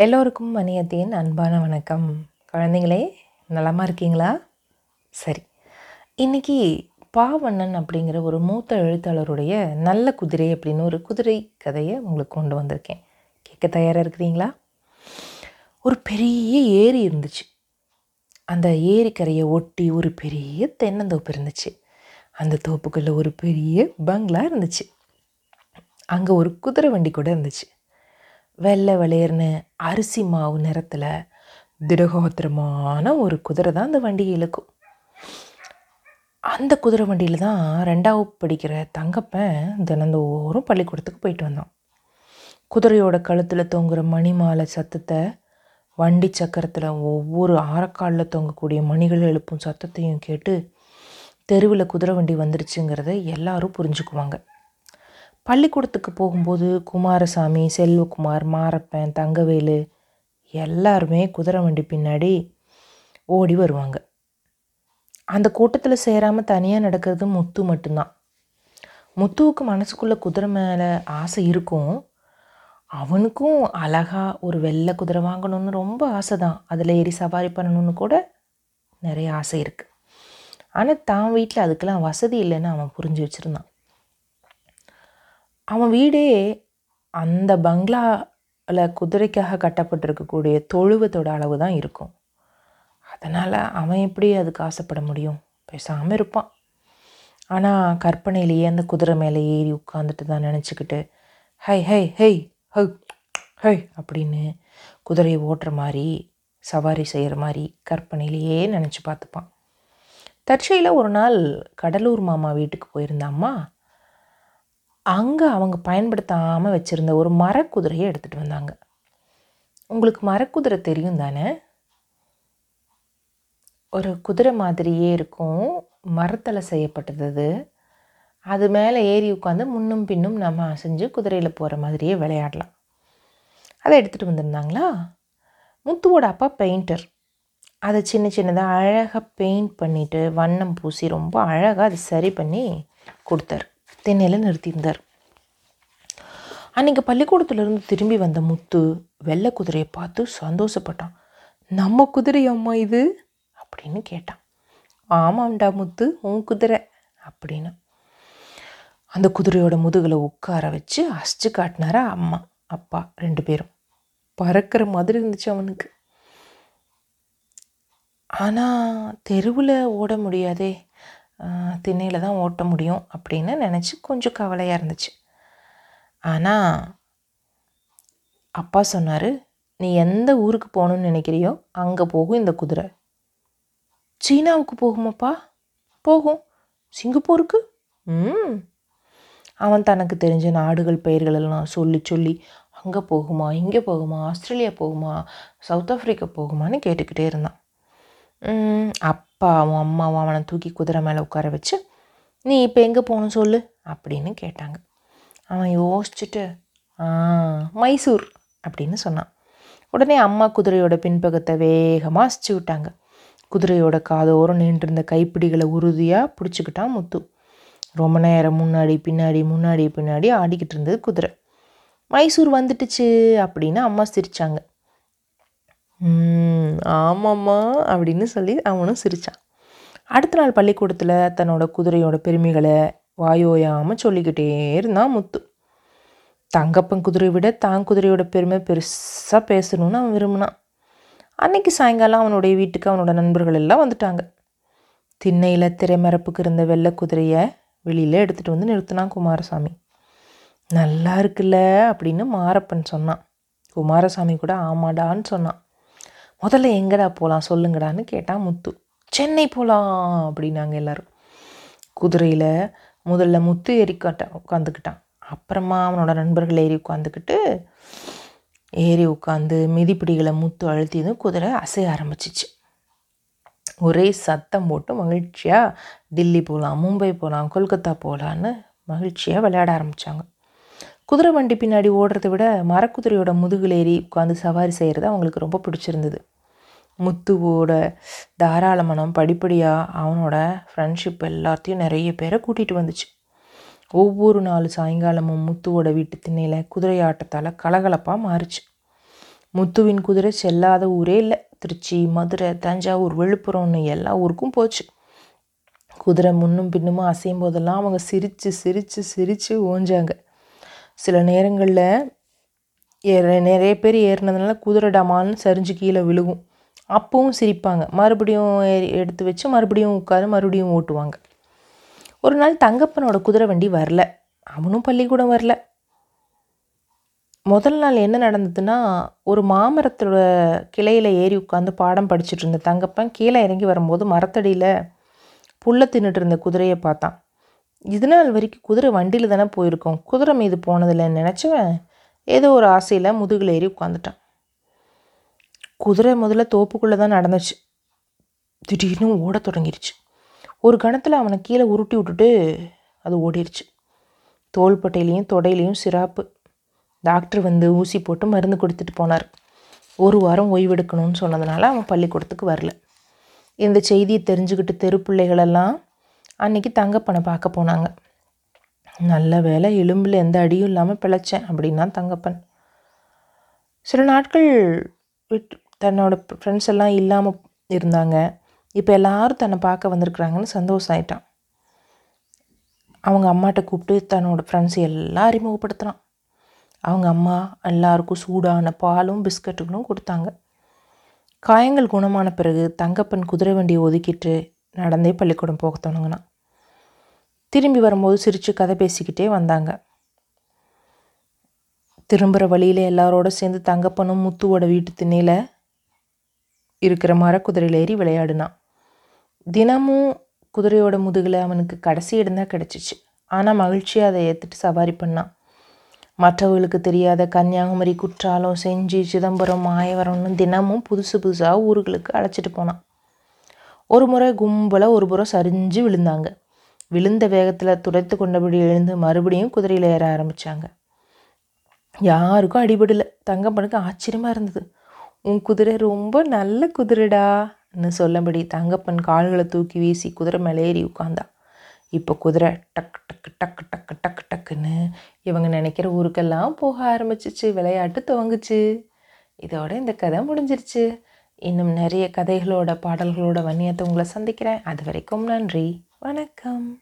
எல்லோருக்கும் மணியத்தின் அன்பான வணக்கம். குழந்தைங்களே நலமாக இருக்கீங்களா? சரி. இன்னைக்கு பாவண்ணன் அப்படிங்கிற ஒரு மூத்த எழுத்தாளருடைய நல்ல குதிரை அப்படின்னு ஒரு குதிரை கதையை உங்களுக்கு கொண்டு வந்திருக்கேன். கேட்க தயாராக இருக்கிறீங்களா? ஒரு பெரிய ஏரி இருந்துச்சு. அந்த ஏரிக்கரையை ஒட்டி ஒரு பெரிய தென்னந்தோப்பு இருந்துச்சு. அந்த தோப்புக்குள்ளே ஒரு பெரிய பங்களா இருந்துச்சு. அங்கே ஒரு குதிரை வண்டி கூட இருந்துச்சு. வெள்ளை வெளேர்னு அரிசி மாவு நிறத்தில் திடகோத்திரமான ஒரு குதிரை தான் அந்த வண்டியை இழுக்கும். அந்த குதிரை வண்டியில் தான் ரெண்டாவது படிக்கிற தங்கப்பன் தினந்தோறும் பள்ளிக்கூடத்துக்கு போயிட்டு வந்தான். குதிரையோட கழுத்தில் தொங்குற மணி மாலை சத்தத்தை வண்டி சக்கரத்தில் ஒவ்வொரு ஆரக்காலில் தொங்கக்கூடிய மணிகள் எழுப்பும் சத்தத்தையும் கேட்டு தெருவில் குதிரை வண்டி வந்துருச்சுங்கிறத எல்லாரும் புரிஞ்சுக்குவாங்க. பள்ளிக்கூடத்துக்கு போகும்போது குமாரசாமி செல்வகுமார் மாரப்பன் தங்கவேலு எல்லாருமே குதிரை வண்டி பின்னாடி ஓடி வருவாங்க. அந்த கூட்டத்தில் சேராமல் தனியாக நடக்கிறது முத்து மட்டும்தான். முத்துவுக்கு மனசுக்குள்ளே குதிரை மேலே ஆசை இருக்கும். அவனுக்கும் அழகாக ஒரு வெள்ளை குதிரை வாங்கணும்னு ரொம்ப ஆசை தான் அதில் ஏறி சவாரி பண்ணணும்னு கூட நிறைய ஆசை இருக்குது ஆனால் தான் வீட்டில் அதுக்கெல்லாம் வசதி இல்லைன்னு அவன் புரிஞ்சு வச்சுருந்தான். அவன் வீடே அந்த பங்களாவில் குதிரைக்காக கட்டப்பட்டிருக்கக்கூடிய தொழுவத்தோட அளவு தான் இருக்கும். அதனால் அவன் எப்படி அதுக்கு ஆசைப்பட முடியும்? பேசாமல் இருப்பான். ஆனால் கற்பனையிலேயே அந்த குதிரை மேலே ஏறி உட்காந்துட்டு தான் நினச்சிக்கிட்டு ஹை ஹை ஹை ஹை ஹை அப்படின்னு குதிரையை ஓட்டுற மாதிரி சவாரி செய்கிற மாதிரி கற்பனையிலேயே நினச்சி பார்த்துப்பான். தற்செயலில் ஒரு நாள் கடலூர் மாமா வீட்டுக்கு போயிருந்தாம்மா அங்கே அவங்க பயன்படுத்தாமல் வச்சுருந்த ஒரு மரக்குதிரையை எடுத்துகிட்டு வந்தாங்க. உங்களுக்கு மரக்குதிரை தெரியும் தானே? ஒரு குதிரை மாதிரியே இருக்கும் மரத்தில் செய்யப்பட்டது அது. மேலே ஏறி உட்காந்து முன்னும் பின்னும் நம்ம அசைஞ்சு குதிரையில் போகிற மாதிரியே விளையாடலாம். அதை எடுத்துகிட்டு வந்திருந்தாங்களா? முத்துவோட அப்பா பெயிண்டர். அதை சின்ன சின்னதாக அழகாக பெயிண்ட் பண்ணிவிட்டு வண்ணம் பூசி ரொம்ப அழகாக அதை சரி பண்ணி கொடுத்தாரு. திண்ணையில் நிறுத்தியிருந்தார். அன்றைக்கி பள்ளிக்கூடத்துலேருந்து திரும்பி வந்த முத்து வெள்ளை குதிரையை பார்த்து சந்தோஷப்பட்டான். நம்ம குதிரை அம்மா இது? அப்படின்னு கேட்டான். ஆமாம்டா முத்து உன் குதிரை அப்படின்னு. அந்த குதிரையோட முதுகில் உட்கார வச்சு அசிச்சு காட்டினாரா அம்மா அப்பா ரெண்டு பேரும். பறக்கிற மாதிரி இருந்துச்சு அவனுக்கு. ஆனால் தெருவில் ஓட முடியாதே. திண்ணையில் தான் ஓட்ட முடியும் அப்படின்னு நினச்சி கொஞ்சம் கவலையாக இருந்துச்சு. ஆனால் அப்பா சொன்னார் நீ எந்த ஊருக்கு போகணும்னு நினைக்கிறியோ அங்கே போகும் இந்த குதிரை. சீனாவுக்கு போகுமாப்பா? போகும். சிங்கப்பூருக்கு? ம். அவன் தனக்கு தெரிஞ்ச நாடுகள் பெயர்களெல்லாம் சொல்லி சொல்லி அங்கே போகுமா இங்கே போகுமா ஆஸ்திரேலியா போகுமா சவுத் ஆஃப்ரிக்கா போகுமான்னு கேட்டுக்கிட்டே இருந்தான். அப்பாவும் அம்மாவும் அவனை தூக்கி குதிரை மேலே உட்கார வச்சு நீ இப்போ எங்கே போகணும் சொல்லு அப்படின்னு கேட்டாங்க. அவன் யோசிச்சுட்டு மைசூர் அப்படின்னு சொன்னான். உடனே அம்மா குதிரையோட பின்பக்கத்தை வேகமாக அசிச்சு விட்டாங்க. குதிரையோட காதோரம் நின்றுருந்த கைப்பிடிகளை உறுதியாக பிடிச்சிக்கிட்டான் முத்து. ரொம்ப நேரம் முன்னாடி பின்னாடி முன்னாடி பின்னாடி ஆடிக்கிட்டு இருந்தது குதிரை. மைசூர் வந்துட்டுச்சு அப்படின்னு அம்மா சிரித்தாங்க ஆமாம்மா அப்படின்னு சொல்லி அவனும் சிரித்தான் அடுத்த நாள் பள்ளிக்கூடத்தில் தன்னோட குதிரையோட பெருமைகளை வாயோயாமல் சொல்லிக்கிட்டே இருந்தான் முத்து. தங்கப்பன் குதிரை விட தான் குதிரையோட பெருமை பெருசாக பேசணும்னு அவன் விரும்பினான். அன்னைக்கு சாயங்காலம் அவனுடைய வீட்டுக்கு அவனோட நண்பர்கள் எல்லாம் வந்துட்டாங்க. திண்ணையில் திரைமரப்புக்கு இருந்த வெள்ளை குதிரையை வெளியில் எடுத்துகிட்டு வந்து நிறுத்தினான் குமாரசாமி. நல்லா இருக்குல்ல அப்படின்னு மாரப்பன் சொன்னான். குமாரசாமி கூட ஆமாடான்னு சொன்னான். முதல்ல எங்கடா போகலாம் சொல்லுங்கடான்னு கேட்டான் முத்து. சென்னை போகலாம் அப்படின்னாங்க எல்லோரும். குதிரையில் முதல்ல முத்து ஏறி காட்டான் உட்காந்துக்கிட்டான் அப்புறமா அவனோட நண்பர்கள் ஏறி உட்காந்துக்கிட்டு ஏறி உட்காந்து மிதிப்பிடிகளை முத்து அழுத்தியதும் குதிரை அசைய ஆரம்பிச்சிச்சு. ஒரே சத்தம் போட்டு மகிழ்ச்சியாக டில்லி போகலாம் மும்பை போகலாம் கொல்கத்தா போகலான்னு மகிழ்ச்சியாக விளையாட ஆரம்பித்தாங்க குதிரை வண்டி பின்னாடி ஓடுறத விட மரக்குதிரையோட முதுகில் ஏறி உட்காந்து சவாரி செய்கிறது அவங்களுக்கு ரொம்ப பிடிச்சிருந்தது. முத்துவோட தாராள மனம் படிப்படியாக அவனோட ஃப்ரெண்ட்ஷிப் எல்லாத்தையும் நிறைய பேரை கூட்டிகிட்டு வந்துச்சு. ஒவ்வொரு நாள் சாயங்காலமும் முத்துவோட வீட்டு திண்ணையில் குதிரை ஆட்டத்தால் கலகலப்பாக மாறுச்சு. முத்துவின் குதிரை செல்லாத ஊரே இல்லை. திருச்சி மதுரை தஞ்சாவூர் விழுப்புரம்னு எல்லா ஊருக்கும் போச்சு. குதிரை முன்னும் பின்னுமா அசையும் போதெல்லாம் அவங்க சிரித்து சிரித்து சிரித்து ஓஞ்சாங்க. சில நேரங்களில் ஏற நிறைய பேர் ஏறினதுனால குதிரை டமால்னு சரிஞ்சு கீழே விழுகும். அப்பவும் சிரிப்பாங்க. மறுபடியும் ஏறி எடுத்து வச்சு மறுபடியும் உட்காந்து மறுபடியும் ஓட்டுவாங்க. ஒரு நாள் தங்கப்பனோட குதிரை வண்டி வரல. அவனும் பள்ளிக்கூடம் வரல. முதல் நாள் என்ன நடந்ததுன்னா ஒரு மாமரத்தோட கிளையில் ஏறி உட்காந்து பாடம் படிச்சுட்டு இருந்த தங்கப்பன் கீழே இறங்கி வரும்போது மரத்தடியில் புல்லை தின்னுட்டு இருந்த குதிரையை பார்த்தான். இது நாள் வரைக்கும் குதிரை வண்டியில் தானே போயிருக்கோம். குதிரை மீது போனதில்லைன்னு நினச்சவன்? ஏதோ ஒரு ஆசையில் முதுகில் ஏறி உட்காந்துட்டான் குதிரை முதல்ல தோப்புக்குள்ளே தான் நடந்துச்சு. திடீர்னு ஓட தொடங்கிருச்சு. ஒரு கணத்தில் அவனை கீழே உருட்டி விட்டுட்டு அது ஓடிடுச்சு தோள்பட்டையிலையும் தொடையிலையும் சிராப்பு. டாக்டர் வந்து ஊசி போட்டு மருந்து கொடுத்துட்டு போனார். ஒரு வாரம் ஓய்வெடுக்கணும்னு சொன்னதுனால அவன் பள்ளிக்கூடத்துக்கு வரல. இந்த செய்தியை தெரிஞ்சுக்கிட்டு தெரு பிள்ளைகளெல்லாம் அன்றைக்கி தங்கப்பனை பார்க்க போனாங்க. நல்ல வேலை எலும்பில் எந்த அடியும் இல்லாமல் பிழைச்சேன் அப்படின்னா தங்கப்பன். சில நாட்கள் விட்டு தன்னோட ஃப்ரெண்ட்ஸ் எல்லாம் இல்லாமல் இருந்தாங்க. இப்போ எல்லாரும் தன்னை பார்க்க வந்திருக்கிறாங்கன்னு சந்தோஷம் ஆயிட்டான் அவங்க அம்மாட்ட கூப்பிட்டு தன்னோட ஃப்ரெண்ட்ஸ் எல்லாம் அறிமுகப்படுத்துகிறான் அவங்க அம்மா எல்லாருக்கும் சூடான பாலும் பிஸ்கட்டுகளும் கொடுத்தாங்க. காயங்கள் குணமான பிறகு தங்கப்பன் குதிரை வண்டியை ஒதுக்கிட்டு நடந்தே பள்ளிக்கூடம் போக தொடங்கினான். திரும்பி வரும்போது சிரித்து கதை பேசிக்கிட்டே வந்தாங்க. திரும்புகிற வழியில் எல்லாரோட சேர்ந்து தங்கப்பனும் முத்துவோட வீட்டு திண்ணையில் இருக்கிற மரக்குதிரையில் ஏறி விளையாடினான். தினமும் குதிரையோட முதுகில் அவனுக்கு கடைசி இடம்தான் கிடச்சிச்சு. ஆனால் மகிழ்ச்சியாக அதை ஏற்றுட்டு சவாரி பண்ணான். மற்றவர்களுக்கு தெரியாத கன்னியாகுமரி குற்றாலம் செஞ்சி சிதம்பரம் மாயவரம்னு தினமும் புதுசு புதுசாக ஊர்களுக்கு அழைச்சிட்டு போனான். ஒரு முறை கும்பலாக ஒரு புறம் சரிஞ்சு விழுந்தாங்க. விழுந்த வேகத்தில் துடைத்து கொண்டபடி எழுந்து மறுபடியும் குதிரையில் ஏற ஆரம்பித்தாங்க யாருக்கும் அடிபடலை. தங்கப்பனுக்கு ஆச்சரியமாக இருந்தது. உன் குதிரை ரொம்ப நல்ல குதிரைடான்னு சொல்லபடி தங்கப்பன் கால்களை தூக்கி வீசி குதிரை மேலே ஏறி உட்காந்தான் இப்போ குதிரை டக்கு டக்கு டக்கு டக்கு டக்கு டக்குன்னு இவங்க நினைக்கிற ஊருக்கெல்லாம் போக ஆரம்பிச்சிச்சு விளையாட்டு துவங்குச்சு. இதோட இந்த கதை முடிஞ்சிருச்சு. இன்னும் நிறைய கதைகளோட பாடல்களோட வன்னியத்தை உங்களை சந்திக்கிறேன். அது வரைக்கும் நன்றி. வணக்கம்.